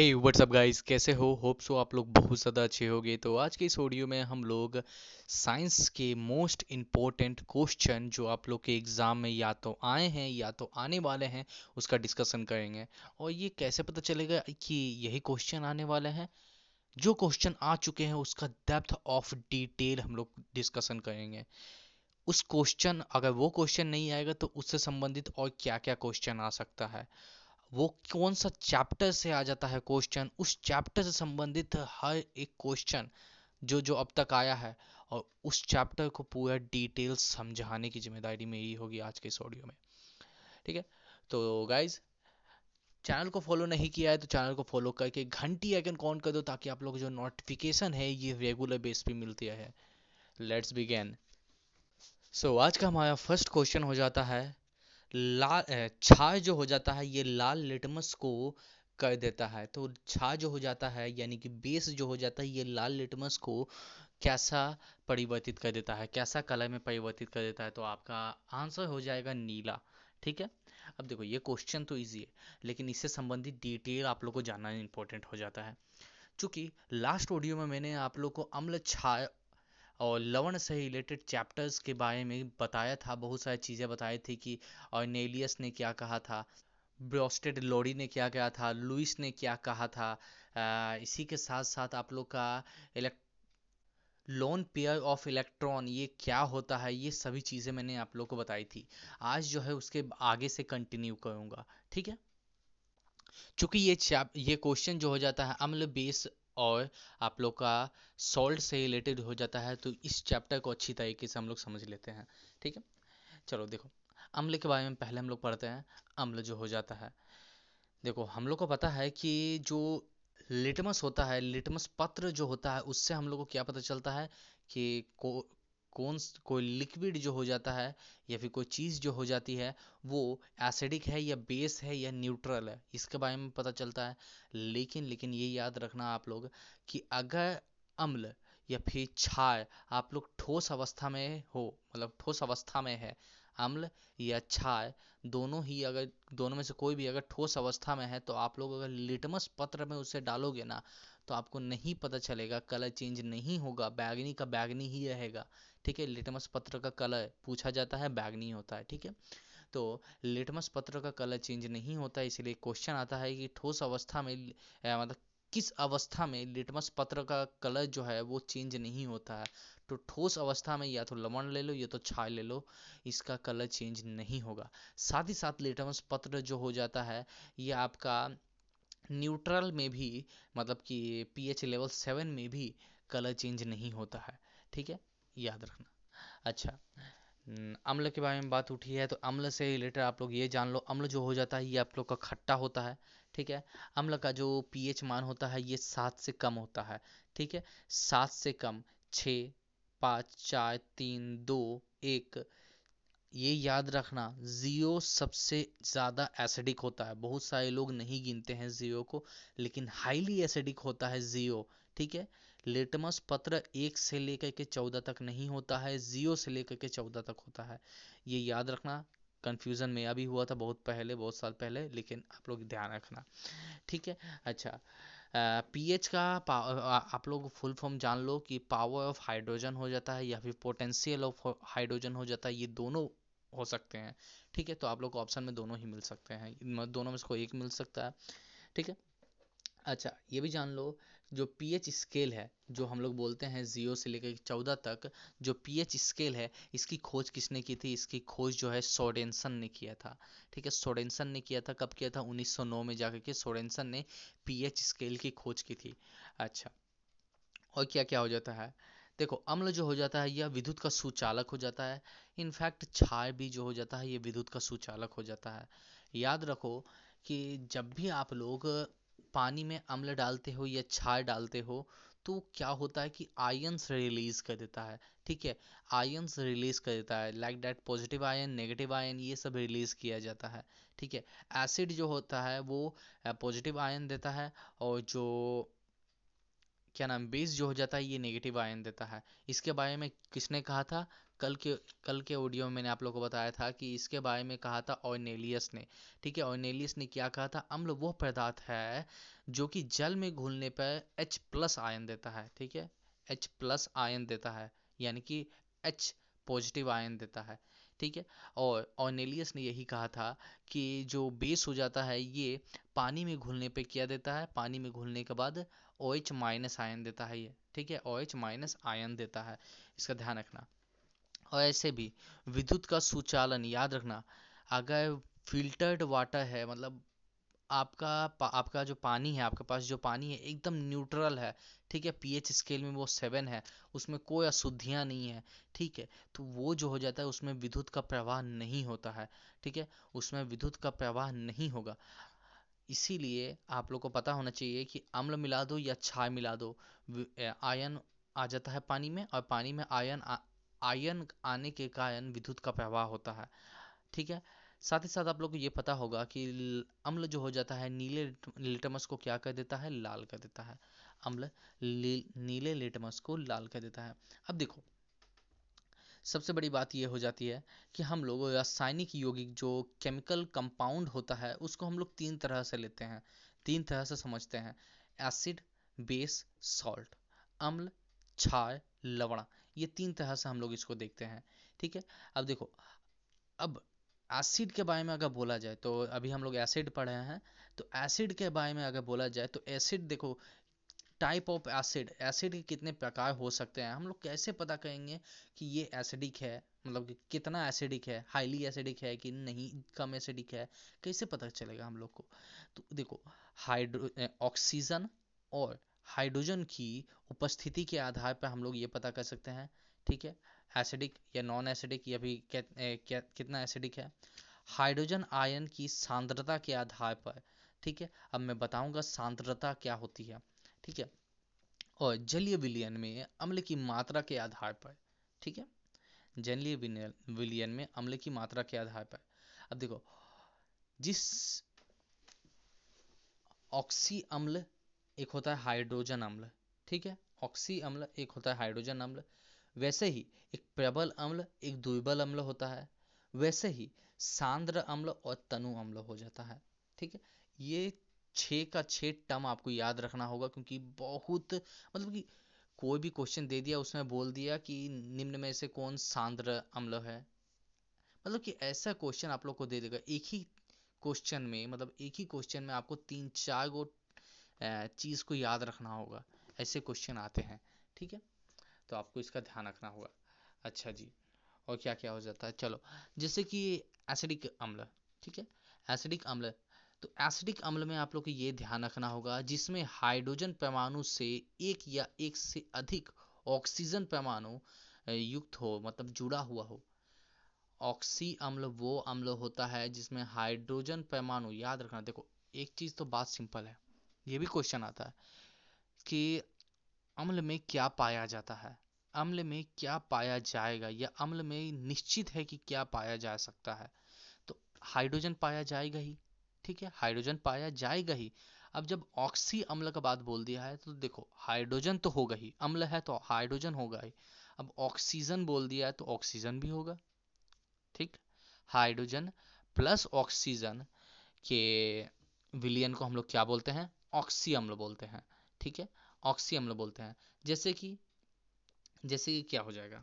हे WhatsApp guys कैसे हो? Hope so आप लोग बहुत ज़्यादा अच्छे होगे। तो आज के इस ऑडियो में हम लोग साइंस के मोस्ट इम्पोर्टेंट क्वेश्चन जो आप लोग के एग्ज़ाम में या तो आए हैं या तो आने वाले हैं, उसका डिस्कशन करेंगे। और ये कैसे पता चलेगा कि यही क्वेश्चन आने वाले हैं? जो क्वेश्चन आ चुके हैं, उसका डेप्थ ऑफ़ डिटेल हम लोग डिस्कशन करेंगे। उस क्वेश्चन अगर वो क्वेश्चन नहीं आएगा तो उससे संबंधित और क्या क्या क्वेश्चन आ सकता है? वो कौन सा चैप्टर से आ जाता है क्वेश्चन उस चैप्टर से संबंधित हर एक क्वेश्चन जो जो अब तक आया है और उस चैप्टर को पूरा डिटेल समझाने की ज़िम्मेदारी मेरी होगी आज के इस ऑडियो में। ठीक है? तो गाइज़ चैनल को फॉलो नहीं किया है तो चैनल को फॉलो करके घंटी आइकन कॉन कर दो ताकि आप लोग जो नोटिफिकेशन है ये रेगुलर बेस पे मिलती है लेट्स बिगेन सो आज का हमारा फ़र्स्ट क्वेश्चन हो जाता है लाल छाय जो हो जाता है, ये लाल लिटमस को कर देता है। तो छा जो हो जाता है, यानी कि बेस जो हो जाता है, ये लाल लिटमस को कैसा परिवर्तित कर देता है? कैसा कलर में परिवर्तित कर देता है? तो आपका आंसर हो जाएगा नीला, ठीक है? अब देखो, ये क्वेश्चन तो इजी है, लेकिन इससे संबंधित डिटेल आप लोग को जानना इंपॉर्टेंट हो जाता है। चूँकि लास्ट ऑडियो में मैंने आप लोग को अम्ल छाया और लवण से रिलेटेड चैप्टर्स के बारे में बताया था बहुत सारी चीज़ें बताई थी कि और नेलियस ने क्या कहा था ब्रोस्टेड लोरी ने क्या कहा था लुइस ने क्या कहा था आ, इसी के साथ साथ आप लोग का elect lone pair of electron ये क्या होता है ये सभी चीज़ें मैंने आप लोग को बताई थी। आज जो है उसके आगे से कंटिन्यू करूँगा ठीक है? चूँकि ये ये क्वेश्चन जो हो जाता है अम्ल बेस और आप लोग का सॉल्ट से रिलेटेड हो जाता है तो इस चैप्टर को अच्छी तरीके से हम लोग समझ लेते हैं, ठीक है? चलो देखो, अम्ल के बारे में पहले हम लोग पढ़ते हैं, अम्ल जो हो जाता है। देखो, हम लोग को पता है कि जो लिटमस होता है लिटमस पत्र जो होता है, उससे हम लोग को क्या पता चलता है कि को कौन कोई लिक्विड जो हो जाता है या फिर कोई चीज़ जो हो जाती है, वो एसिडिक है या बेस है या न्यूट्रल है, इसके बारे में पता चलता है। लेकिन लेकिन ये याद रखना आप लोग कि अगर अम्ल या फिर क्षार आप लोग ठोस अवस्था में हो मतलब ठोस अवस्था में है, अम्ल या क्षार दोनों ही अगर, दोनों में से कोई भी अगर ठोस अवस्था में है तो आप लोग अगर लिटमस पत्र में उसे डालोगे ना तो आपको नहीं पता चलेगा, कलर चेंज नहीं होगा, बैगनी का बैगनी ही रहेगा। ठीक है, लिटमस पत्र का कलर पूछा जाता है बैगनी होता है, ठीक है। तो लिटमस पत्र का कलर चेंज नहीं होता है इसलिए क्वेश्चन आता है कि ठोस अवस्था में मतलब किस अवस्था में लिटमस पत्र का कलर जो है वो चेंज नहीं होता है। तो ठोस अवस्था में या तो लवण ले लो, या तो छाय ले लो, इसका कलर चेंज नहीं होगा। साथ ही साथ लिटमस पत्र जो हो जाता है, ये आपका न्यूट्रल में भी मतलब कि पीएच लेवल सेवन में भी कलर चेंज नहीं होता है, ठीक है। याद रखना। अच्छा अम्ल के बारे में बात उठी है तो अम्ल से रिलेटेड आप लोग ये जान लो, अम्ल जो हो जाता है, ये आप लोग का खट्टा होता है, ठीक है? अम्ल का जो पीएच मान होता है, ये सात से कम होता है, ठीक है? सात से कम, छ, पाँच, चार, तीन, दो, एक, ये याद रखना जियो सबसे ज़्यादा एसिडिक होता है। बहुत सारे लोग नहीं गिनते हैं जियो को, लेकिन हाईली एसिडिक होता है जियो ठीक है? लिटमस पत्र एक से लेकर के चौदह तक नहीं होता है, ज़ीरो से लेकर के चौदह तक होता है। ये याद रखना कन्फ्यूज़न में अभी हुआ था बहुत पहले, बहुत साल पहले, लेकिन आप लोग ध्यान रखना। ठीक है? अच्छा पीएच का आप लोग फुल फॉर्म जान लो कि पावर ऑफ़ हाइड्रोजन हो जाता है या फिर पोटेंशियल ऑफ़ हाइड्रोजन हो जाता है, ये दोनों हो सकते हैं। ठीक है? तो आप लोग को ऑप्शन में दोनों ही मिल सकते हैं। दोनों में से कोई एक मिल सकता है। ठीक है? अच्छा ये भी जान लो जो पीएच स्केल है, जो हम लोग बोलते हैं ज़ीरो से लेकर चौदह तक, जो पीएच स्केल है, इसकी खोज किसने की थी? इसकी खोज जो है सोडेंसन ने किया था। ठीक है सोडेंसन ने किया था, कब किया था? 1909 में जाकर के सोडेंसन ने पीएच स्केल की खोज की थी। अच्छा और क्या क्या हो जाता है? देखो, अम्ल जो हो जाता है, यह विद्युत का सुचालक हो जाता है। इनफैक्ट, क्षार भी जो हो जाता है ये विद्युत का सुचालक हो जाता है। याद रखो कि जब भी आप लोग पानी में अम्ल डालते हो या क्षार डालते हो तो क्या होता है कि आयंस रिलीज़ कर देता है, ठीक है? आयंस रिलीज़ कर देता है like that positive ion negative ion ये सब रिलीज़ किया जाता है, ठीक है? एसिड जो होता है, वो पॉजिटिव आयन देता है और जो, क्या नाम बेस जो हो जाता है, ये नेगेटिव आयन देता है। इसके बारे में किसने कहा था? कल के कल के ऑडियो में मैंने आप लोगों को बताया था कि इसके बारे में कहा था ऑर्नेलियस ने। ठीक है ऑर्नेलियस ने क्या कहा था? अम्ल वो पदार्थ है जो कि जल में घुलने पर H प्लस आयन देता है। ठीक है, H प्लस आयन देता है, यानी कि H पॉजिटिव आयन देता है। ठीक है, और ऑर्नेलियस ने यही कहा था कि जो बेस हो जाता है, ये पानी में घुलने पे क्या देता है? पानी में घुलने के बाद ओ एच माइनस आयन देता है ये। ठीक है ओ एच माइनस आयन देता है। इसका ध्यान रखना। और ऐसे भी, विद्युत का सुचालन, याद रखना, अगर फिल्टर्ड वाटर है मतलब आपका आपका जो पानी है, आपके पास जो पानी है, एकदम न्यूट्रल है, ठीक है पीएच स्केल में वो सेवन है, उसमें कोई अशुद्धियाँ नहीं है, ठीक है तो वो जो हो जाता है, उसमें विद्युत का प्रवाह नहीं होता है, ठीक है, उसमें विद्युत का प्रवाह नहीं होगा। इसीलिए आप लोग को पता होना चाहिए कि अम्ल मिला दो या छाय मिला दो आयन आ जाता है पानी में और पानी में आयन आयन आने के कारण विद्युत का प्रवाह होता है, ठीक है? साथ ही साथ आप लोग को ये पता होगा कि अम्ल जो हो जाता है, नीले लिटमस को क्या कर देता है? लाल कर देता है। अम्ल नीले लिटमस को लाल कर देता है। अब देखो, सबसे बड़ी बात यह हो जाती है कि हम लोग रासायनिक यौगिक जो केमिकल कंपाउंड होता है, उसको हम लोग तीन तरह से लेते हैं। तीन तरह से समझते हैं। Acid, base, salt. अम्ल, क्षार, लवण। ये तीन तरह से हम लोग इसको देखते हैं, ठीक है? अब देखो, अब एसिड के बारे में अगर बोला जाए तो अभी हम लोग एसिड पढ़े हैं तो एसिड के बारे में अगर बोला जाए तो एसिड देखो, टाइप ऑफ़ एसिड एसिड के कितने प्रकार हो सकते हैं, हम लोग कैसे पता करेंगे कि ये एसिडिक है मतलब कि कितना एसिडिक है, हाईली एसिडिक है कि नहीं, कम एसिडिक है, कैसे पता चलेगा हम लोग को? तो देखो, हाइड्रो ऑक्सीजन और हाइड्रोजन की उपस्थिति के आधार पर हम लोग ये पता कर सकते हैं, ठीक है? एसिडिक या नॉन एसिडिक या भी कितना एसिडिक है? हाइड्रोजन आयन की सांद्रता के आधार पर, ठीक है? अब मैं बताऊँगा सांद्रता क्या होती है, ठीक है? और जलीय विलयन में अम्ल की मात्रा के आधार पर, ठीक है? जलीय विलयन में अम्ल की मात्रा के आधार पर। अब देखो, जिस ऑक्सी अम्ल एक होता है हाइड्रोजन अम्ल, ठीक है? ऑक्सी अम्ल एक होता है हाइड्रोजन अम्ल। वैसे ही एक प्रबल अम्ल, एक दुर्बल अम्ल होता है। वैसे ही सांद्र अम्ल और तनु अम्ल हो जाता है, ठीक है? ये छः का छः टर्म आपको याद रखना होगा, क्योंकि बहुत मतलब कि कोई भी क्वेश्चन दे दिया, उसमें बोल दिया कि निम्न में से कौन सांद्र अम्ल है। मतलब कि ऐसा क्वेश्चन आप लोग को दे देगा। एक ही क्वेश्चन में मतलब एक ही क्वेश्चन में आपको तीन, चार गो चीज़ को याद रखना होगा। ऐसे क्वेश्चन आते हैं, ठीक है? तो आपको इसका ध्यान रखना होगा। अच्छा जी, और क्या क्या हो जाता है? चलो, जैसे कि एसिडिक अम्ल, ठीक है? एसिडिक अम्ल तो एसिडिक अम्ल में आप लोग को ये ध्यान रखना होगा, जिसमें हाइड्रोजन परमाणु से एक या एक से अधिक ऑक्सीजन परमाणु युक्त हो मतलब जुड़ा हुआ हो। ऑक्सी अम्ल वो अम्ल होता है जिसमें हाइड्रोजन परमाणु, याद रखना, देखो, एक चीज़ तो बात सिंपल है। ये भी क्वेश्चन आता है कि अम्ल में क्या पाया जाता है? अम्ल में क्या पाया जाएगा? या अम्ल में निश्चित है कि क्या पाया जा सकता है? तो हाइड्रोजन पाया जाएगा ही, ठीक है? हाइड्रोजन पाया जाएगा ही। अब जब ऑक्सी अम्ल का बात बोल दिया है तो देखो हाइड्रोजन तो होगा ही। अम्ल है तो हाइड्रोजन होगा ही। अब ऑक्सीजन बोल दिया है तो ऑक्सीजन भी होगा, ठीक? हाइड्रोजन प्लस ऑक्सीजन के विलियन को हम लोग क्या बोलते हैं? ऑक्सी अम्ल बोलते हैं, ठीक है? ऑक्सी अम्ल बोलते हैं। जैसे कि जैसे कि क्या हो जाएगा?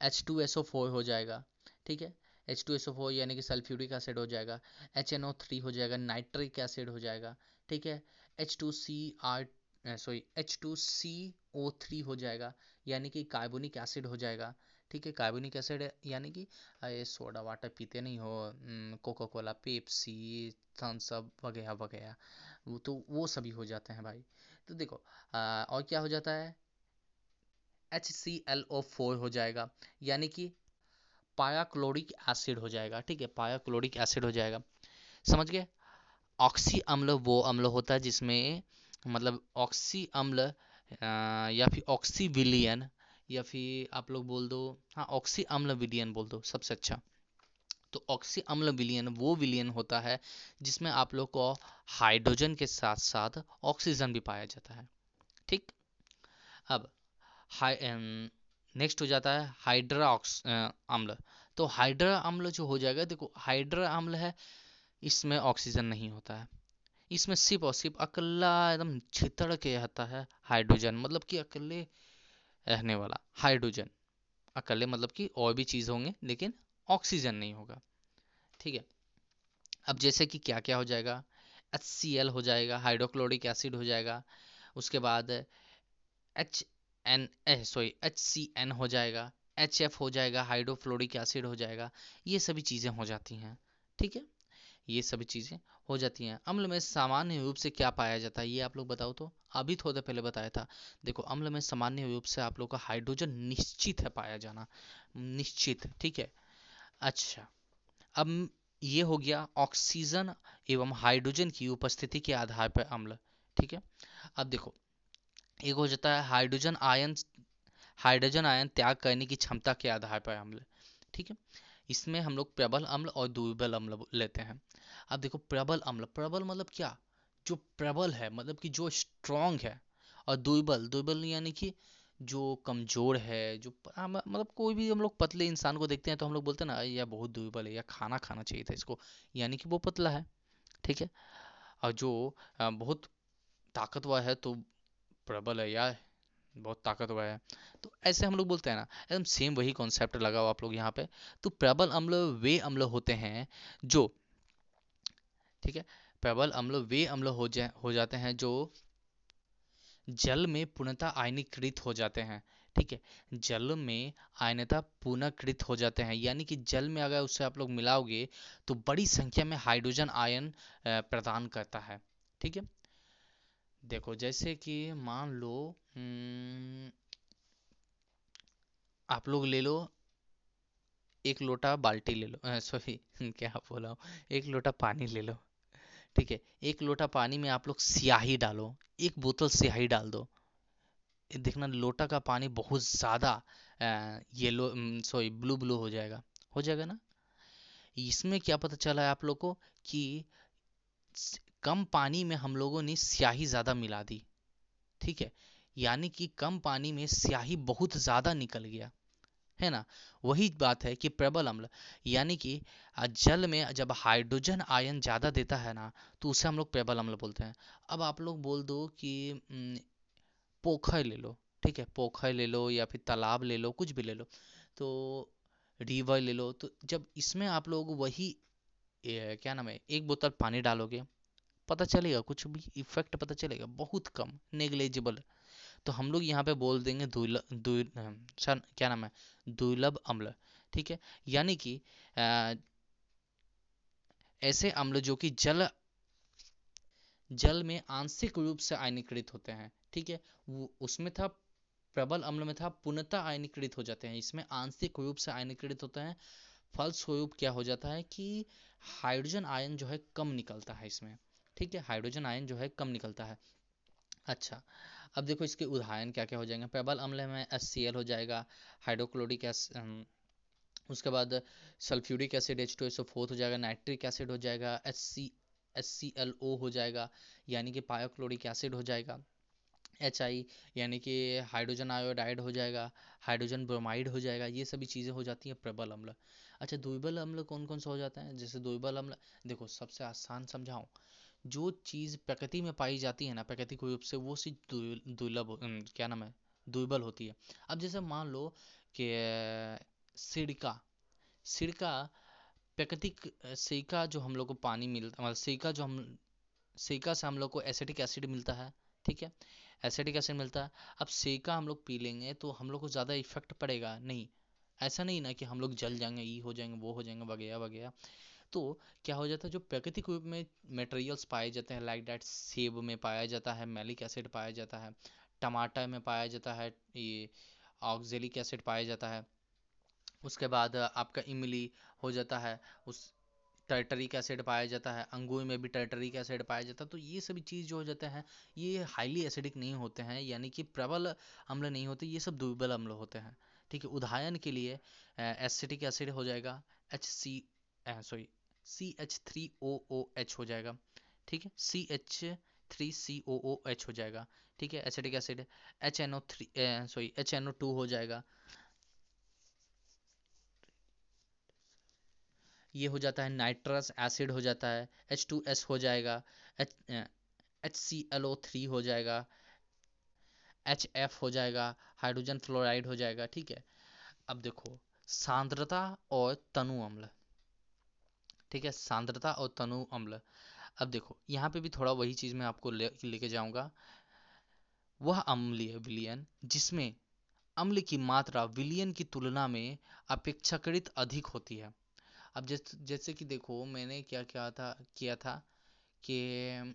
H two S O four हो जाएगा, ठीक है? H two S O four यानी कि सल्फ्यूरिक एसिड हो जाएगा एच एन ओ थ्री हो जाएगा, नाइट्रिक एसिड हो जाएगा, ठीक है? H two C R sorry H two C O three हो जाएगा, यानी कि कार्बोनिक एसिड हो जाएगा, ठीक है? कार्बोनिक एसिड यानी कि ये सोडा वाटर पीते नहीं हो कोका कोला पेप्सी थम्सअप वगैरह वगैरह। वो तो वो सभी हो जाते हैं भाई। तो देखो आ, और क्या हो जाता है? H C L O four हो जाएगा। यानी कि पायाक्लोरिक एसिड हो जाएगा ठीक है? पायाक्लोरिक एसिड हो जाएगा। समझ गए? ऑक्सी अम्ल वो अम्ल होता है जिसमें मतलब ऑक्सी अम्ल या फिर ऑक्सी विलियन या फिर आप लोग बोल दो हाँ ऑक्सी अम्ल विलियन बोल दो सबसे अच्छा। तो ऑक्सी अम्ल विलियन, वो विलियन होता है जिसमें आप लोग को हाइड्रोजन के साथ साथ ऑक्सीजन भी पाया जाता है। ठीक? अब हाई नेक्स्ट हो जाता है हाइड्रा अम्ल तो हाइड्रा अम्ल जो हो जाएगा, देखो हाइड्रा अम्ल है, इसमें ऑक्सीजन नहीं होता है। इसमें सिर्फ़ और सिर्फ़ अकेला एकदम छितड़ के आता है हाइड्रोजन मतलब कि अकेले रहने वाला हाइड्रोजन अकेले मतलब कि और भी चीज़ होंगे, लेकिन ऑक्सीजन नहीं होगा। ठीक है? अब जैसे कि क्या क्या हो जाएगा? एच सी एल हो जाएगा हाइड्रोक्लोरिक एसिड हो जाएगा, उसके बाद H N sorry H C N हो जाएगा एच एफ़ हो जाएगा हाइड्रोफ्लोरिक एसिड हो जाएगा, ये सभी चीज़ें हो जाती हैं। ठीक है? ये सभी चीज़ें हो जाती हैं। अम्ल में सामान्य रूप से क्या पाया जाता है, ये आप लोग बताओ तो। अभी थोड़ा पहले बताया था। देखो, अम्ल में सामान्य रूप से आप लोग का हाइड्रोजन निश्चित है पाया जाना। निश्चित, ठीक है? अच्छा। अब ये हो गया ऑक्सीजन एवं हाइड्रोजन की उपस्थिति के आधार पर अम्ल, ठीक है? अब देखो, एक हो जाता है हाइड्रोजन आयन हाइड्रोजन आयन त्याग करने की क्षमता के आधार पर अम्ल, ठीक है? इसमें हम लोग प्रबल अम्ल और दुर्बल अम्ल लेते हैं। अब देखो, प्रबल अम्ल, प्रबल मतलब क्या? जो प्रबल है मतलब कि जो स्ट्रॉन्ग है और दुर्बल दुर्बल यानी कि जो कमज़ोर है, जो मतलब कोई भी हम लोग पतले इंसान को देखते हैं तो हम लोग बोलते हैं ना यह बहुत दुर्बल है या खाना खाना चाहिए था इसको। यानी कि वो पतला है, ठीक है? और जो बहुत ताकतवर है तो प्रबल है या बहुत ताकतवर है। तो ऐसे हम लोग बोलते हैं ना, एकदम सेम वही कॉन्सेप्ट लगा हुआ आप लोग यहाँ पे। तो प्रबल अम्ल, वे अम्ल होते हैं जो, ठीक है? प्रबल अम्ल, वे अम्ल हो जाए, हो जाते हैं जो जल में पूर्णतः आयनीकृत हो जाते हैं ठीक है? जल में आयनता पुनःकृत हो जाते हैं यानी कि जल में अगर उससे आप लोग मिलाओगे तो बड़ी संख्या में हाइड्रोजन आयन प्रदान करता है ठीक है? देखो जैसे कि मान लो हम्म, आप लोग ले लो एक लोटा बाल्टी ले लो सॉरी क्या बोला एक लोटा पानी ले लो। ठीक है, एक लोटा पानी में आप लोग स्याही डालो, एक बोतल स्याही डाल दो। देखना लोटा का पानी बहुत ज़्यादा येलो सॉरी ब्लू ब्लू हो जाएगा। हो जाएगा ना? इसमें क्या पता चला है आप लोग को कि कम पानी में हम लोगों ने स्याही ज़्यादा मिला दी। ठीक है, यानी कि कम पानी में स्याही बहुत ज़्यादा निकल गया। है ना? वही बात है कि प्रबल अम्ल, यानी कि जल में जब हाइड्रोजन आयन ज़्यादा देता है ना तो उसे हम लोग प्रबल अम्ल बोलते हैं। अब आप लोग बोल दो कि पोखर ले लो, ठीक है? पोखर ले लो या फिर तालाब ले लो, कुछ भी ले लो तो रिवर ले लो तो जब इसमें आप लोग वही क्या नाम है, एक बोतल पानी डालोगे, पता चलेगा कुछ भी इफ़ेक्ट पता चलेगा, बहुत कम नेग्लेजिबल तो हम लोग यहाँ पे बोल देंगे सर, क्या नाम है? दुर्लभ अम्ल, ठीक है? यानी कि ऐसे अम्ल जो कि जल जल में आंशिक रूप से आयनीकृत होते हैं, ठीक है? उसमें था, प्रबल अम्ल में था पुनः आयनीकृत हो जाते हैं। इसमें आंशिक रूप से आयनीकृत होते हैं। फलस्वरूप क्या हो जाता है कि हाइड्रोजन आयन जो है कम निकलता है इसमें, ठीक है? हाइड्रोजन आयन जो है कम निकलता है। अच्छा अब देखो इसके उदाहरण क्या क्या हो जाएँगे। प्रबल अम्ल में एस हो जाएगा हाइड्रोक्लोरिक उसके बाद sulphuric acid H two S fourth हो जाएगा नाइट्रिक एसिड हो जाएगा S C S C L O हो जाएगा, यानी कि पायोक्लोरिक एसिड हो जाएगा एच आई यानी कि हाइड्रोजन आयोडाइड हो जाएगा हाइड्रोजन ब्रोमाइड हो जाएगा, ये सभी चीज़ें हो जाती हैं प्रबल अम्ल। अच्छा दुर्बल अम्ल कौन कौन सा हो जाता है? जैसे दुर्बल अम्ल, देखो सबसे आसान समझाऊँ जो चीज़ प्रकृति में पाई जाती है ना प्राकृतिक रूप से वो चीज़ दुर्लभ क्या नाम है, दुर्बल होती है। अब जैसे मान लो कि सिरका सिरका प्राकृतिक सिरका जो हम लोग को पानी मिलता मतलब सिरका जो हम, सिरका से हम लोग को एसिटिक एसिड मिलता है, ठीक है एसिडिक एसिड मिलता है। अब सिरका हम लोग पी लेंगे तो हम लोग को ज़्यादा इफ़ेक्ट पड़ेगा, नहीं, ऐसा नहीं ना कि हम लोग जल जाएँगे ये हो जाएँगे, वो हो जाएँगे, वगैरह वगैरह। तो क्या हो जाता है, जो प्राकृतिक रूप में मटेरियल्स पाए जाते हैं लाइक डैट सेब में पाया जाता है, मेलिक एसिड पाया जाता है, टमाटर में पाया जाता है, ये ऑक्जेलिक एसिड पाया जाता है, उसके बाद आपका इमली हो जाता है, उस टर्टरिक एसिड पाया जाता है, अंगूर में भी टर्टरिक एसिड पाया जाता है तो ये सभी चीज़ जो हो जाते हैं, ये हाईली एसिडिक नहीं होते हैं, यानी कि प्रबल अम्ल नहीं होते, ये सब दुर्बल अम्ल होते हैं, ठीक है, उदाहरण के लिए एसिटिक एसिड हो जाएगा H C sorry C H three O O H हो जाएगा। ठीक है? C H three C O O H हो जाएगा। ठीक है? Acidic acid H N O three sorry H N O two हो जाएगा। ये हो जाता है नाइट्रस एसिड हो जाता है। एच टू एस हो जाएगा। H C L O three हो जाएगा। एच एफ़ हो जाएगा। हाइड्रोजन फ्लोराइड हो जाएगा। ठीक है? अब देखो, सांद्रता और तनु अम्ल। ठीक है, सांद्रता और तनु अम्ल। अब देखो, यहाँ पे भी थोड़ा वही चीज़ मैं आपको लेके ले जाऊँगा। वह अम्लीय विलियन, जिसमें अम्ल की मात्रा विलियन की तुलना में अपेक्षाकृत अधिक होती है। अब जैसे जैसे कि देखो, मैंने क्या क्या था, किया था कि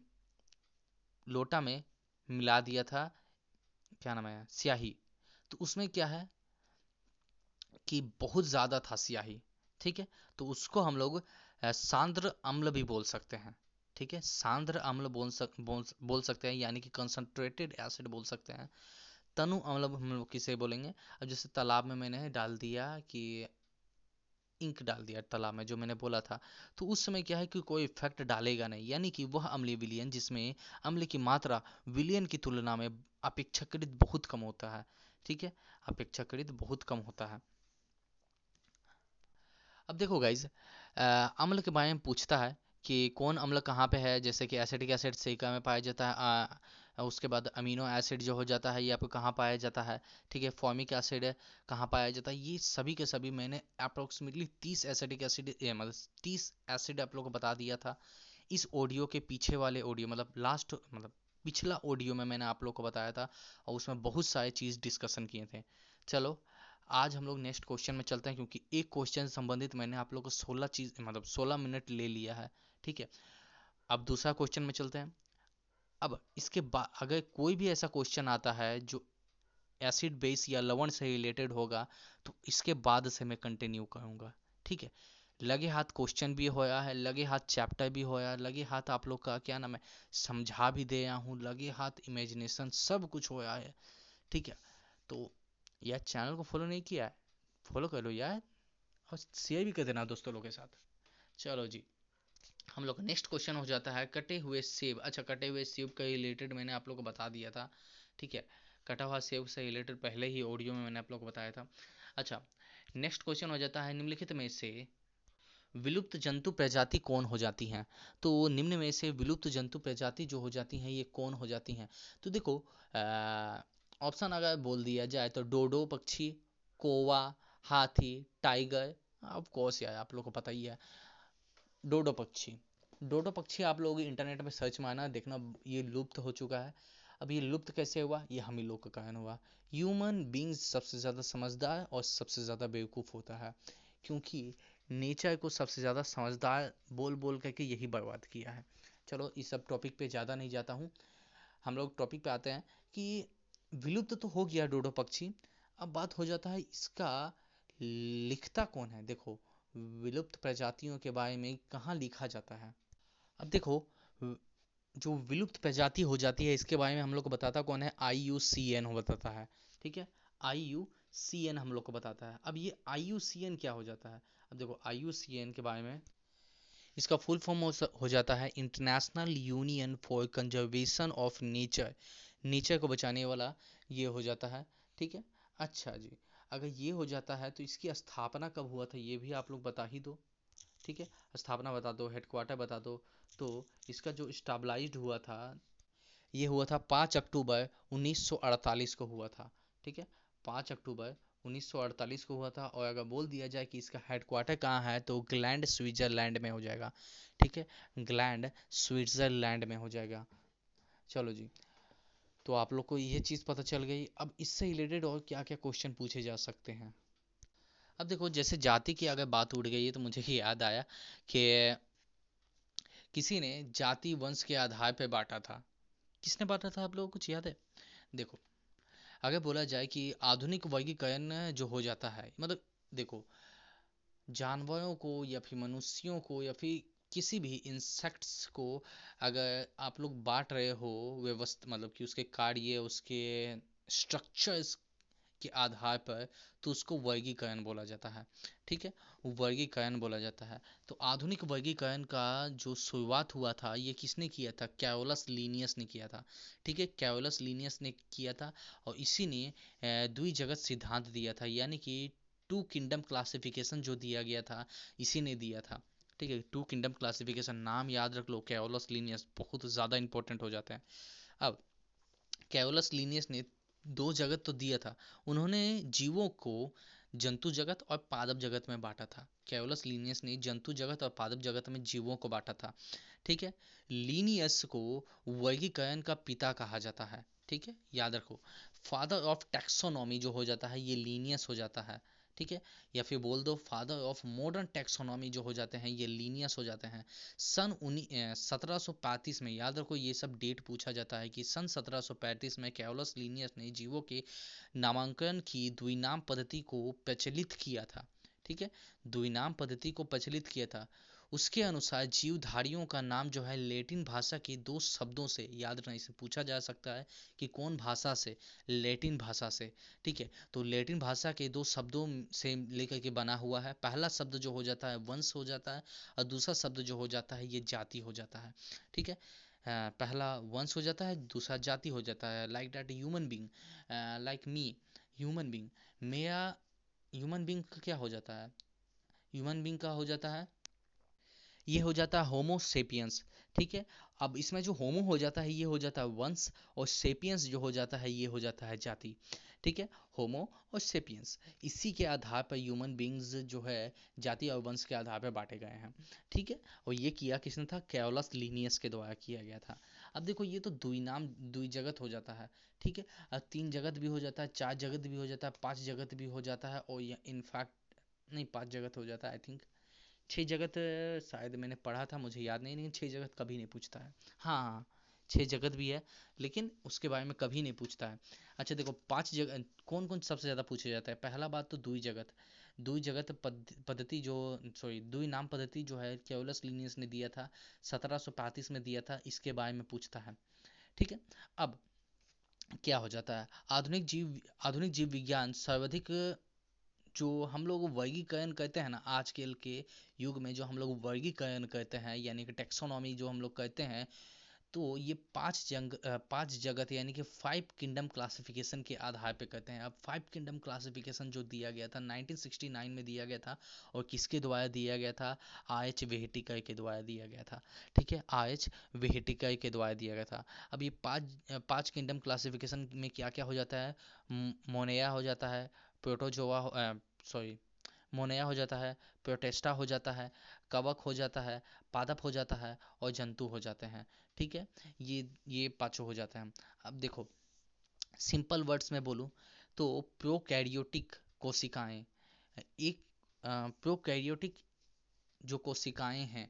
लोटा में मिला दिया था, क्या नाम है, स्याही। तो उसमें क्या है कि बहुत ज़्यादा था स्याही, ठीक है? तो उसको हम लोग सांद्र अम्ल भी बोल सकते हैं ठीक है? सांद्र अम्ल बोल सक बोल, सकते हैं यानी कि कंसंट्रेटेड एसिड बोल सकते हैं। तनु अम्ल हम लोग किसे बोलेंगे? अब जैसे तालाब में मैंने डाल दिया कि इंक डाल दिया तालाब में जो मैंने बोला था तो उस समय क्या है कि कोई इफ़ेक्ट डालेगा नहीं यानी कि वह अम्लीय विलियन जिसमें अम्ल की मात्रा विलियन की तुलना में अपेक्षाकृत बहुत कम होता है ठीक है? अपेक्षाकृत बहुत कम होता है। अब देखो गाइज़ अम्ल के बारे में पूछता है कि कौन अम्ल कहाँ पे है जैसे कि एसिडिक एसिड सिलिका में पाया जाता है आ, उसके बाद अमीनो एसिड जो हो जाता है ये आपको कहाँ पाया जाता है ठीक है फॉर्मिक एसिड कहाँ पाया जाता है ये सभी के सभी मैंने अप्रोक्सीमेटली तीस एसिडिक एसिड मतलब तीस एसिड आप लोग को बता दिया था इस ऑडियो के पीछे वाले ऑडियो मतलब लास्ट मतलब पिछला ऑडियो में मैंने आप लोग को बताया था और उसमें बहुत सारे चीज़ डिस्कशन किए थे। चलो आज हम लोग नेक्स्ट क्वेश्चन में चलते हैं, क्योंकि एक क्वेश्चन संबंधित मैंने आप लोग को सोलह चीज़ मतलब सोलह मिनट ले लिया है, ठीक है? अब दूसरा क्वेश्चन में चलते हैं। अब इसके बाद अगर कोई भी ऐसा क्वेश्चन आता है जो एसिड बेस या लवण से रिलेटेड होगा तो इसके बाद से मैं कंटिन्यू करूँगा, ठीक है? लगे हाथ क्वेश्चन भी होया है, लगे हाथ चैप्टर भी होया लगे हाथ आप लोग का क्या नाम है, समझा भी दे रहा हूँ, लगे हाथ इमेजिनेशन सब कुछ होया है, ठीक है? तो यार चैनल को फॉलो नहीं किया है। फॉलो कर लो यार। और शेयर भी कर देना दोस्तों लोग के साथ। चलो जी। हम लोग नेक्स्ट क्वेश्चन हो जाता है, कटे हुए सेब। अच्छा कटे हुए सेब का रिलेटेड मैंने आप लोग को बता दिया था। ठीक है? कटा हुआ सेब से रिलेटेड पहले ही ऑडियो में मैंने आप लोग को बताया था। अच्छा नेक्स्ट क्वेश्चन हो जाता है निम्नलिखित में से, विलुप्त जंतु प्रजाति कौन हो जाती हैं? तो निम्न में से विलुप्त जंतु प्रजाति जो हो जाती हैं, ये कौन हो जाती हैं? तो देखो ऑप्शन अगर बोल दिया जाए तो डोडो पक्षी, कोवा, हाथी, टाइगर ऑफ़ कोर्स यार, आप लोग को पता ही है। डोडो पक्षी। डोडो पक्षी आप लोग इंटरनेट में सर्च मारना, देखना, ये लुप्त हो चुका है। अब ये लुप्त कैसे हुआ? ये हम ही लोग का कारण हुआ। ह्यूमन बींग्स सबसे ज़्यादा समझदार और सबसे ज़्यादा बेवकूफ़ होता है, क्योंकि नेचर को सबसे ज़्यादा समझदार बोल बोल करके यही बर्बाद किया है। चलो, इस सब टॉपिक पे ज़्यादा नहीं जाता हूँ। हम लोग टॉपिक पे आते हैं कि विलुप्त तो हो गया डोडो पक्षी। अब बात हो जाता है इसका लिखता कौन है? देखो, विलुप्त प्रजातियों के बारे में कहाँ लिखा जाता है? अब देखो, जो विलुप्त प्रजाति हो जाती है, इसके बारे में हम लोग को बताता कौन है? आई यू सी एन बताता है, ठीक है? आई यू सी एन हम लोग को बताता है। अब ये आई यू सी एन क्या हो जाता है? अब देखो आई यू सी एन के बारे में इसका फुल फॉर्म हो जाता है International Union for Conservation of Nature nature को बचाने वाला ये हो जाता है, ठीक है? अच्छा जी, अगर ये हो जाता है तो इसकी स्थापना कब हुआ था ये भी आप लोग बता ही दो, ठीक है? स्थापना बता दो हेडक्वार्टर बता दो तो इसका जो स्टाबलाइज हुआ था, ये हुआ था पाँच अक्टूबर 1948 को हुआ था, ठीक है? पाँच अक्टूबर 1948 को हुआ था और अगर बोल दिया जाए कि इसका हेडक्वार्टर कहाँ है तो ग्लैंड स्विट्ज़रलैंड में हो जाएगा, ठीक है? ग्लैंड स्विट्ज़रलैंड में हो जाएगा। चलो जी तो आप लोग को यह चीज़ पता चल गई। अब इससे रिलेटेड और क्या क्या क्वेश्चन पूछे जा सकते हैं? अब देखो, जैसे जाति की अगर बात उड़ गई है तो मुझे याद आया कि किसी ने जाति वंश के आधार पर बांटा था। किसने बांटा था आप लोगों को कुछ याद है? देखो, अगर बोला जाए कि आधुनिक वर्गीकरण जो हो जाता है मतलब देखो, जानवरों को या फिर मनुष्यों को या फिर किसी भी इंसेक्ट्स को अगर आप लोग बांट रहे हो व्यवस्था मतलब कि उसके कार्य, उसके स्ट्रक्चर्स के आधार पर तो उसको वर्गीकरण बोला जाता है। ठीक है? वर्गीकरण बोला जाता है। तो आधुनिक वर्गीकरण का जो शुरुआत हुआ था, ये किसने किया था? कैरोलस लीनियस ने किया था। ठीक है? कैरोलस लीनियस ने किया था और इसी ने द्विजगत सिद्धांत दिया था। यानी कि टू किंगडम क्लासिफिकेशन जो दिया गया था, इसी ने दिया था। ठीक है टू किंगडम क्लासिफिकेशन नाम याद रख लो कैओलस लीनियस बहुत ज़्यादा इंपॉर्टेंट हो जाते हैं। अब कैओलस लीनियस ने दो जगत तो दिया था, उन्होंने जीवों को जंतु जगत और पादप जगत में बांटा था। कैओलस लीनियस ने जंतु जगत और पादप जगत में जीवों को बांटा था, ठीक है? लीनियस को वर्गीकरण का पिता कहा जाता है, ठीक है? याद रखो फादर ऑफ़ टैक्सोनॉमी जो हो जाता है, ये लीनियस हो जाता है। ठीक है? या फिर बोल दो फादर ऑफ़ मॉडर्न टेक्सोनॉमी जो हो जाते हैं, ये लीनियस हो जाते हैं। सन सत्रह में, याद रखो, ये सब डेट पूछा जाता है कि सन 1735 में कैवलस लीनियस ने जीवों के नामांकन की द्विनाम पद्धति को प्रचलित किया था। ठीक है? द्विनाम पद्धति को प्रचलित किया था। उसके अनुसार जीवधारियों का नाम जो है लेटिन भाषा के दो शब्दों से, याद रखना, इसे पूछा जा सकता है कि कौन भाषा से? लेटिन भाषा से, ठीक है? तो लेटिन भाषा के दो शब्दों से लेकर के बना हुआ है। पहला शब्द जो हो जाता है वंश हो जाता है और दूसरा शब्द जो हो जाता है ये जाति हो जाता है, ठीक है? पहला वंश हो जाता है, दूसरा जाति हो जाता है like that human being like me human being मेरा ह्यूमन बींग क्या हो जाता है? ह्यूमन बींग का हो जाता है ये हो जाता है होमो सेपियंस ठीक है अब इसमें जो होमो हो जाता है ये हो जाता है वंश और सेपियंस जो हो जाता है ये हो जाता है जाति ठीक है होमो और सेपियंस इसी के आधार पर ह्यूमन बींग्स जो है जाति और वंश के आधार पर बांटे गए हैं ठीक है और ये किया किसने था कैलस लीनियस के द्वारा किया गया था अब देखो ये तो दुई नाम दुई जगत हो जाता है ठीक है तीन जगत भी हो जाता है चार जगत भी हो जाता है पाँच जगत भी हो जाता है और इनफैक्ट नहीं पाँच जगत हो जाता है आई थिंक छः जगत, शायद मैंने पढ़ा था, मुझे याद नहीं, लेकिन छः जगत कभी नहीं पूछता है। हाँ हाँ छः जगत भी है, लेकिन उसके बारे में कभी नहीं पूछता है। अच्छा देखो, पाँच जगह कौन कौन सबसे ज़्यादा पूछा जाता है? पहला बात तो दुई जगत। दुई जगत पद्धति जो सॉरी दुई नाम पद्धति जो है केवलस लीनियस ने दिया था, सत्रह सौ पैंतीस में दिया था, इसके बारे में पूछता है। ठीक है? अब, क्या हो जाता है? आधुनिक जीव आधुनिक जीव विज्ञान सर्वाधिक जो हम लोग वर्गीकरण करते हैं ना आजकल के युग में, जो हम लोग वर्गीकरण करते हैं, यानी कि टेक्सोनॉमी जो हम लोग करते हैं तो ये पाँच जंग पाँच जगत यानी कि फाइव किंगडम क्लासिफिकेशन के आधार पे करते हैं। अब फाइव किंगडम क्लासिफिकेशन जो दिया गया था 1969 में दिया गया था और किसके द्वारा दिया गया था? आर एच वेहेटिकर के द्वारा दिया गया था। ठीक है आर एच वेहेटिकर के द्वारा दिया गया था। अब ये पाँच पाँच किंगडम क्लासिफिकेशन में क्या क्या हो जाता है? मोनेया हो जाता है प्रोटोजोआ सॉरी मोनेया हो जाता है प्रोटेस्टा हो जाता है, कवक हो जाता है, पादप हो जाता है और जंतु हो जाते हैं। ठीक है? ये ये पाँचों हो जाते हैं। अब देखो, सिंपल वर्ड्स में बोलूँ तो प्रोकैरियोटिक कोशिकाएँ, एक प्रोकैरियोटिक जो कोशिकाएँ हैं,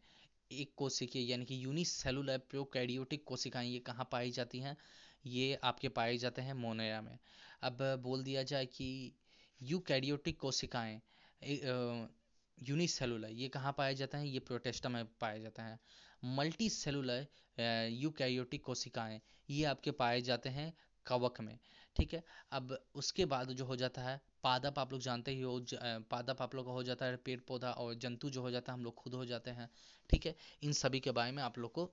एक कोशिकीय यानी कि यूनिसेलुलर प्रोकैरियोटिक कोशिकाएँ, ये कहाँ पाई जाती हैं? ये आपके पाए जाते हैं मोनेरा में। अब बोल दिया जाए कि यूकैरियोटिक कोशिकाएँ यूनिसेलुलर ये कहाँ पाया जाता है? ये प्रोटेस्टा में पाया जाता है। मल्टी सेलुलर यूकैरियोटिक कोशिकाएँ, ये आपके पाए जाते हैं कवक में, ठीक है? अब उसके बाद जो हो जाता है पादप आप लोग जानते ही हो पादप आप लोग का हो जाता है पेड़ पौधा और जंतु जो हो जाता है, हम लोग खुद हो जाते हैं, ठीक है? इन सभी के बारे में आप लोग को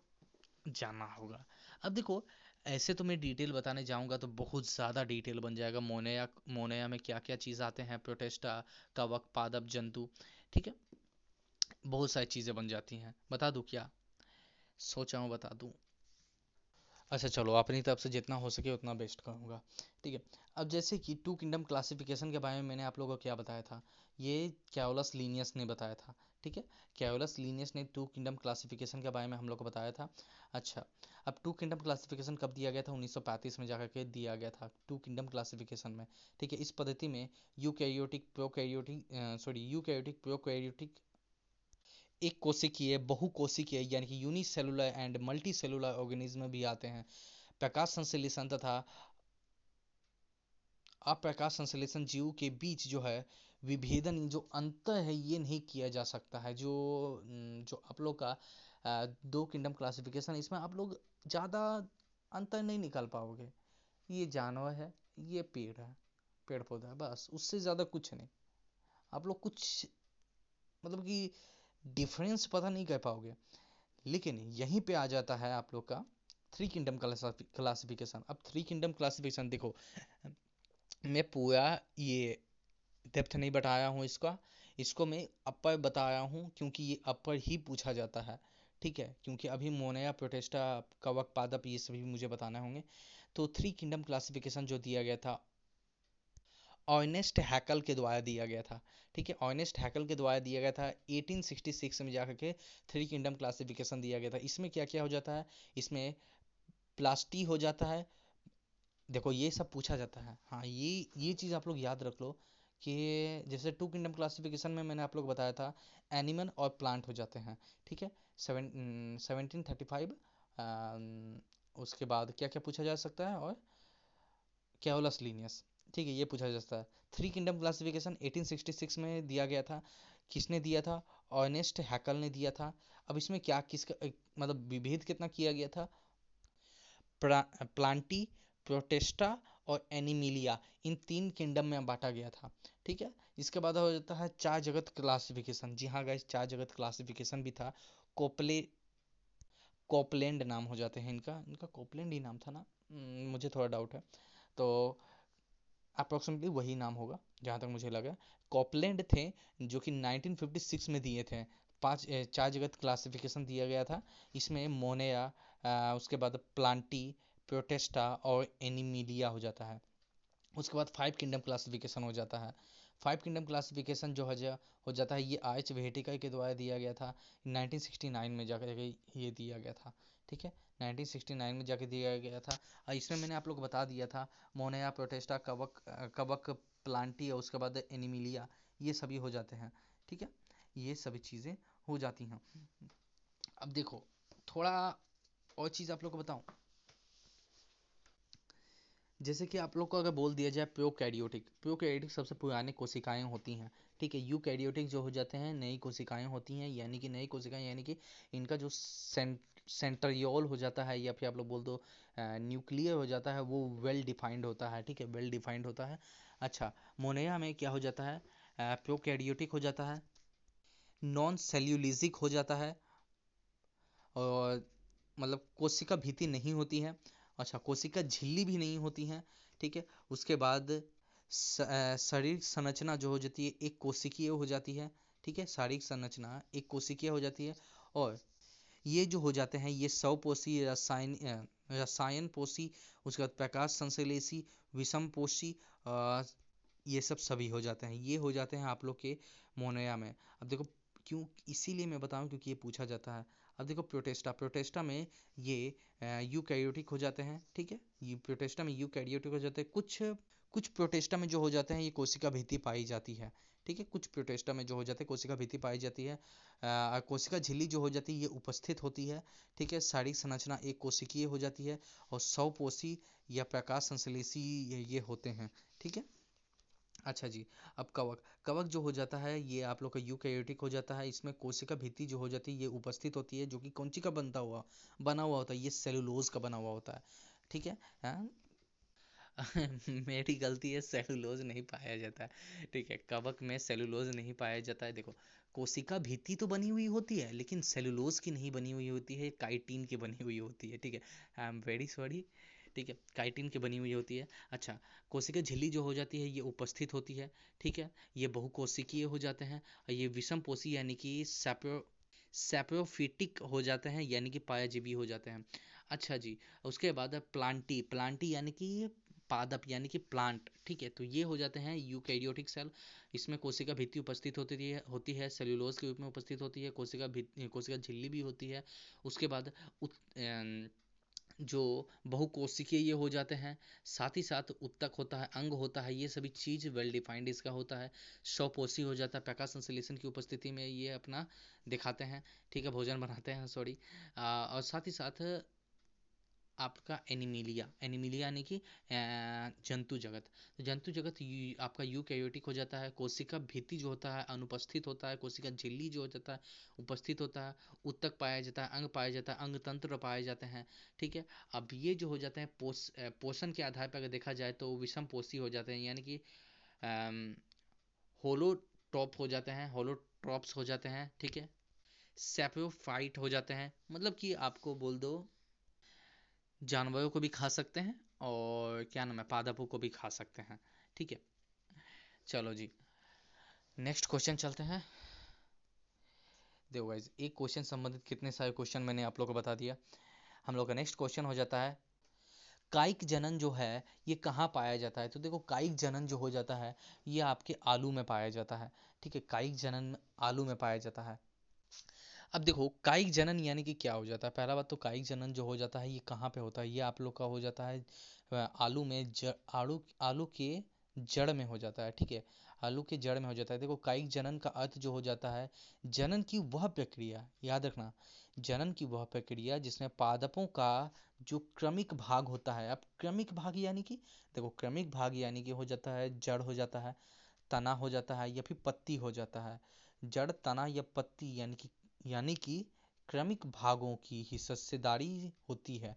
जानना होगा। अब देखो ऐसे तो मैं डिटेल बताने जाऊँगा तो बहुत ज़्यादा डिटेल बन जाएगा। मोनेया मोनेया में क्या क्या चीज़ आते हैं? प्रोटेस्टा कवक, पादप, जंतु, ठीक है? बहुत सारी चीज़ें बन जाती हैं। बता दूँ क्या? सोचा हूँ, बता दूँ। अच्छा चलो, अपनी तरफ़ से जितना हो सके उतना बेस्ट करूँगा ठीक है? अब जैसे कि टू किंगडम क्लासिफिकेशन के बारे में मैंने आप लोगों को क्या बताया था? ये कैओलस लीनियस ने बताया था। ठीक है? कैओलस लीनियस ने टू किंगडम क्लासिफिकेशन के बारे में हम लोग को बताया था। अच्छा अब टू किंगडम क्लासिफिकेशन कब दिया गया था? 1935 में जाकर के दिया गया था टू किंगडम क्लासिफिकेशन में। ठीक है, इस पद्धति में eukaryotic prokaryotic sorry eukaryotic prokaryotic एक कोशिकीय, बहुकोशिकीय, यानी कि unicellular and multicellular organism भी आते हैं। प्रकाश संश्लेषण तथा अप्रकाश संश्लेषण जीव के बीच जो है विभेदन, जो अंतर है, ये नहीं किया जा सकता है। जो जो आप लोग का दो किंगडम क्लासिफिकेशन इसमें आप लोग ज़्यादा अंतर नहीं निकाल पाओगे। ये जानवर है, ये पेड़ है पेड़ पौधा है, बस, उससे ज़्यादा कुछ नहीं। आप लोग कुछ मतलब कि डिफरेंस पता नहीं कर पाओगे। लेकिन यहीं पे आ जाता है आप लोग का थ्री किंगडम क्लासिफिकेशन अब थ्री किंगडम क्लासिफिकेशन देखो, मैं पूरा ये डेप्थ नहीं बताया हूँ इसका। इसको मैं अपर बताया हूँ क्योंकि ये अपर ही पूछा जाता है, ठीक है? क्योंकि अभी मोनया प्रोटेस्टा कवक पादप ये सभी मुझे बताने होंगे। तो थ्री किंगडम क्लासिफिकेशन जो दिया गया था ऑनेस्ट हैकल के द्वारा दिया गया था, ठीक है? ऑनेस्ट हैकल के द्वारा दिया गया था 1866 में जाकर के थ्री किंगडम क्लासिफिकेशन दिया गया था। इसमें क्या क्या हो जाता है? इसमें प्लास्टी हो जाता है। देखो, ये सब पूछा जाता है। हाँ ये ये चीज़ आप लोग याद रख लो। कि जैसे टू किंगडम क्लासिफिकेशन में मैंने आप लोग बताया था एनिमल और प्लांट हो जाते हैं, ठीक है? सेवनटीन थर्टी फाइव उसके बाद क्या क्या पूछा जा सकता है और कैओलस लीनियस ठीक है, ये पूछा जा सकता है। थ्री किंगडम क्लासिफिकेशन 1866 में दिया गया था, किसने दिया था? ऑनेस्ट हैकल ने दिया था। अब इसमें क्या, किसका मतलब विभेद कितना किया गया था? प्लांटी प्रोटेस्टा और एनिमिलिया, इन तीन किंगडम में बांटा गया था। ठीक है? इसके बाद हो जाता है चार जगत क्लासिफिकेशन जी हाँ गाइस चार जगत क्लासिफिकेशन भी था। कोपले, कोपलैंड नाम हो जाते हैं इनका। इनका कोपलैंड ही नाम था ना? मुझे थोड़ा डाउट है। तो अप्रोक्सीमेटली वही नाम होगा, जहाँ तक मुझे लगा। कॉपलैंड थे, जो कि 1956 में दिए थे। पाँच चार जगत क्लासिफिकेशन दिया गया था। इसमें मोनेया उसके बाद प्लांटी प्रोटेस्टा और एनिमीलिया हो जाता है। उसके बाद फाइव किंगडम क्लासिफिकेशन हो जाता है। फाइव किंगडम क्लासिफिकेशन जो है हो जाता है, ये आइच वेटिका के द्वारा दिया गया था। 1969 में जाकर ये दिया गया था। ठीक है? 1969 में जाके दिया गया था। और इसमें मैंने आप लोग बता दिया था, मोनेया प्रोटेस्टा कवक कवक प्लांटी और उसके बाद एनिमिलिया ये सभी हो जाते हैं। ठीक है? ये सभी चीज़ें हो जाती हैं। अब देखो, थोड़ा और चीज़ आप लोग को बताऊँ। जैसे कि आप लोग को अगर बोल दिया जाए प्रोकैरियोटिक प्रोकैरियोटिक सबसे पुराने कोशिकाएँ होती हैं, ठीक है? यूकैरियोटिक जो हो जाते हैं, नई कोशिकाएँ होती हैं, यानी कि नई कोशिकाएँ, यानी कि इनका जो सेंट सेंट्रियोल हो जाता है या फिर आप लोग बोल दो न्यूक्लियर हो जाता है, वो वेल डिफाइंड होता है, ठीक है? वेल डिफाइंड होता है। अच्छा मोनेया में क्या हो जाता है? प्रोकैरियोटिक हो जाता है नॉन सेल्यूलिजिक हो जाता है, और मतलब कोशिका भीति नहीं होती है। अच्छा कोशिका झिल्ली भी नहीं होती हैं, ठीक है? उसके बाद शरीर संरचना जो हो जाती है, एक कोशिकीय हो जाती है, ठीक है? शारीरिक संरचना, एक कोशिकीय हो जाती है और ये जो हो जाते हैं, ये सवपोषी रसायन रसायन पोषी, उसके बाद प्रकाश संश्लेषी, विषम पोषी ये सब सभी हो जाते हैं। ये हो जाते हैं आप लोग के मोनया में। अब देखो, क्यों, इसीलिए मैं बताऊँ क्योंकि ये पूछा जाता है। अब देखो प्रोटेस्टा प्रोटेस्टा में ये यू कैरियोटिक हो जाते हैं ठीक है? ये प्रोटेस्टा में यू कैरियोटिक हो जाते हैं। कुछ कुछ प्रोटेस्टा में जो हो जाते हैं ये कोशिका भीति पाई जाती है ठीक है? कुछ प्रोटेस्टा में जो हो जाते हैं कोशिका भीति पाई जाती है। कोशिका झिल्ली जो हो जाती है ये उपस्थित होती है ठीक है? शारीरिक संरचना एक कोशिकीय हो जाती है और सौ पोषी या प्रकाश संश्लेषी ये, ये होते हैं ठीक है? अच्छा जी, अब कवक। कवक जो हो जाता है, ये आप लोग का यूकैरियोटिक हो जाता है, इसमें कोशिका भित्ति जो हो जाती है, ये उपस्थित होती है, जो कि कौन सी का बनता हुआ, बना हुआ होता है, ये सेलुलोज का बना हुआ होता है, ठीक है? हाँ? मेरी गलती है, सेलुलोज नहीं पाया जाता है ठीक है? कवक में सेलुलोज नहीं पाया जाता है, देखो, कोशिका भित्ति तो बनी हुई होती है, लेकिन सेलुलोज की नहीं बनी हुई होती है, काइटिन की बनी हुई होती है, ठीक है? आई एम वेरी सॉरी ठीक है काइटिन की बनी हुई होती है। अच्छा कोशिका झिल्ली जो हो जाती है ये उपस्थित होती है ठीक है? ये बहुकोशिकीय हो जाते हैं और ये विषम पोषी यानी कि सैप्रो सैप्रोफिटिक हो जाते हैं यानी कि पायाजीवी हो जाते हैं। अच्छा जी उसके बाद प्लांटी प्लांटी यानी कि पादप यानी कि प्लांट ठीक है? तो ये हो जाते हैं यूकैरियोटिक सेल इसमें कोशिका भित्ति उपस्थित होती है होती है सेल्यूलोज के रूप में उपस्थित होती है कोशिका भित्ति कोशिका झिल्ली भी होती है। उसके बाद उत, जो बहुकोशिकीय ये हो जाते हैं, साथ ही साथ उत्तक होता है, अंग होता है, ये सभी चीज़ वेल डिफाइंड इसका होता है। स्वपोषी हो जाता है प्रकाश संश्लेषण की उपस्थिति में ये अपना दिखाते हैं। ठीक है, भोजन बनाते हैं सॉरी और साथ ही साथ आपका एनिमिलिया। एनिमिलिया यानी कि जंतु जगत। तो जंतु जगत आपका यू कैयोटिक हो जाता है, कोशिका भित्ति जो होता है, अनुपस्थित होता है, कोशिका झिल्ली जो हो जाता है, उपस्थित होता है उत्तक पाया जाता है, अंग पाया जाता है अंग तंत्र पाए जाते हैं, ठीक है? अब ये जो हो जाते हैं पोष पोषण के आधार पर अगर देखा जाए तो विषम पोषी हो जाते हैं, यानी कि होलो टॉप हो जाते हैं होलो ट्रॉप्स हो जाते हैं, ठीक है? सेप्रोफाइट हो जाते हैं मतलब कि आपको बोल दो जानवरों को भी खा सकते हैं और क्या नाम है, पादपों को भी खा सकते हैं। ठीक है? चलो जी नेक्स्ट क्वेश्चन चलते हैं। देखो गाइज़ एक क्वेश्चन संबंधित कितने सारे क्वेश्चन मैंने आप लोग को बता दिया। हम लोग का नेक्स्ट क्वेश्चन हो जाता है कायिक जनन जो है, ये कहाँ पाया जाता है? तो देखो कायिक जनन जो हो जाता है, ये आपके आलू में पाया जाता है। ठीक है कायिक जनन आलू में पाया जाता है। अब देखो कायिक जनन यानी कि क्या हो जाता है पहला बात तो कायिक जनन जो हो जाता है ये कहाँ पे होता है ये आप लोग का हो जाता है आलू में जड़ आलू आलू के जड़ में हो जाता है ठीक है आलू के जड़ में हो जाता है देखो कायिक जनन का अर्थ जो हो जाता है जनन की वह प्रक्रिया याद रखना जनन की वह प्रक्रिया जिसमें पादपों का जो क्रमिक भाग होता है अब क्रमिक भाग यानी कि देखो क्रमिक भाग यानी कि हो जाता है जड़ हो जाता है तना हो जाता है या फिर पत्ती हो जाता है जड़ तना या पत्ती यानी कि यानी कि क्रमिक भागों की ही सस्यदारी होती है।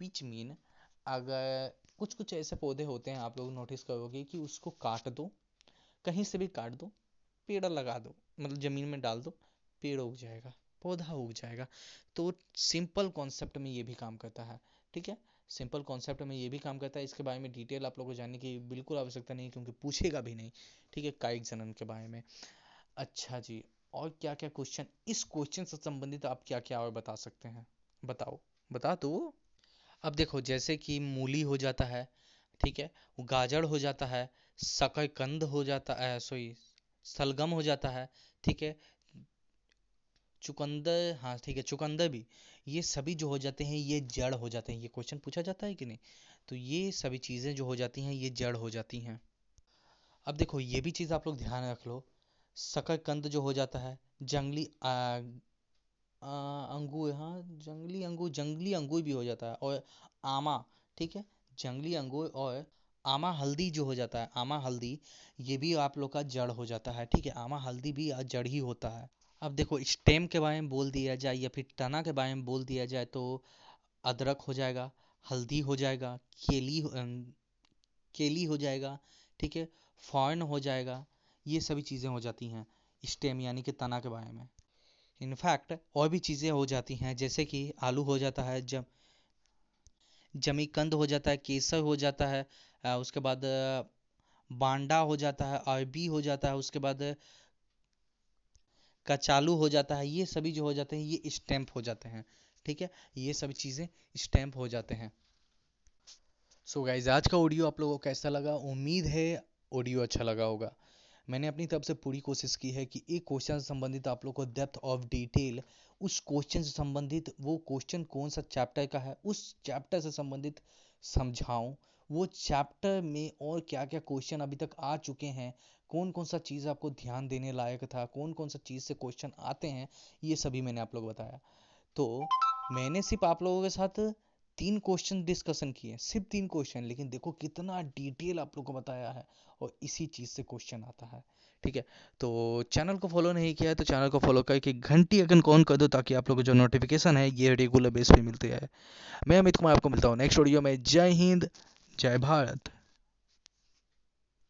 विच मीन अगर कुछ कुछ ऐसे पौधे होते हैं, आप लोग नोटिस करोगे कि उसको काट दो, कहीं से भी काट दो, पेड़ लगा दो मतलब ज़मीन में डाल दो, पेड़ उग जाएगा, पौधा उग जाएगा। तो सिंपल कॉन्सेप्ट में ये भी काम करता है, ठीक है? सिंपल कॉन्सेप्ट में ये भी काम करता है। इसके बारे में डिटेल आप लोगों को जानने की बिल्कुल आवश्यकता नहीं क्योंकि पूछेगा भी नहीं, ठीक है? कायिक जनन के बारे में। अच्छा जी और क्या क्या क्वेश्चन इस क्वेश्चन से संबंधित आप क्या क्या और बता सकते हैं? बताओ। बता दो अब देखो, जैसे कि मूली हो जाता है, ठीक है? गाजर हो जाता है, शकरकंद हो जाता है सॉरी सलगम हो जाता है, ठीक है? चुकंदर हाँ ठीक है, चुकंदर भी। ये सभी जो हो जाते हैं, ये जड़ हो जाते हैं। ये क्वेश्चन पूछा जाता है कि नहीं? तो ये सभी चीज़ें जो हो जाती हैं, ये जड़ हो जाती हैं। अब देखो, ये भी चीज़ आप लोग ध्यान रख लो। शकरकंद जो हो जाता है, जंगली अंगूर हाँ जंगली अंगूर जंगली अंगूर भी हो जाता है, और आमा, ठीक है, जंगली अंगूर और आमा हल्दी जो हो जाता है, आमा हल्दी, ये भी आप लोग का जड़ हो जाता है, ठीक है, आमा हल्दी भी जड़ ही होता है। अब देखो, स्टेम के बारे में बोल दिया जाए या फिर तना के बारे में बोल दिया जाए तो अदरक हो जाएगा, हल्दी हो जाएगा, केली केली हो जाएगा, ठीक है, फॉर्न हो जाएगा ये सभी चीज़ें हो जाती हैं, स्टेम यानी कि तना के बारे में। इनफैक्ट और भी चीज़ें हो जाती हैं, जैसे कि आलू हो जाता है, जब जमीकंद हो जाता है, केसर हो जाता है उसके बाद बांडा हो जाता है, अरबी हो जाता है, उसके बाद, कचालू हो जाता है, ये सभी जो हो जाते हैं, ये स्टैम्प हो जाते हैं, ठीक है? ये सभी चीज़ें स्टैम्प हो जाते हैं। सो so गाइज़ आज का ऑडियो आप लोगों को कैसा लगा? उम्मीद है ऑडियो अच्छा लगा होगा। मैंने अपनी तरफ़ से पूरी कोशिश की है कि एक क्वेश्चन से संबंधित आप लोग को डेप्थ ऑफ़ डिटेल उस क्वेश्चन से संबंधित, वो क्वेश्चन कौन सा चैप्टर का है, उस चैप्टर से संबंधित समझाऊं, वो चैप्टर में और क्या क्या क्वेश्चन अभी तक आ चुके हैं कौन कौन सा चीज़ आपको ध्यान देने लायक था कौन कौन सा चीज़ से क्वेश्चन आते हैं, ये सभी मैंने आप लोग बताया। तो मैंने सिर्फ़ आप लोगों के साथ तीन क्वेश्चन डिस्कशन किए, सिर्फ़ तीन क्वेश्चन लेकिन देखो कितना डिटेल आप लोग को बताया है और इसी चीज़ से क्वेश्चन आता है, ठीक है? तो चैनल को फॉलो नहीं किया है तो चैनल को फॉलो करके घंटी अगन कौन कर दो ताकि आप लोग को जो नोटिफिकेशन है, ये रेगुलर बेस पे मिलते हैं मैं अमित कुमार आपको मिलता हूँ नेक्स्ट वीडियो में। जय हिंद, जय भारत।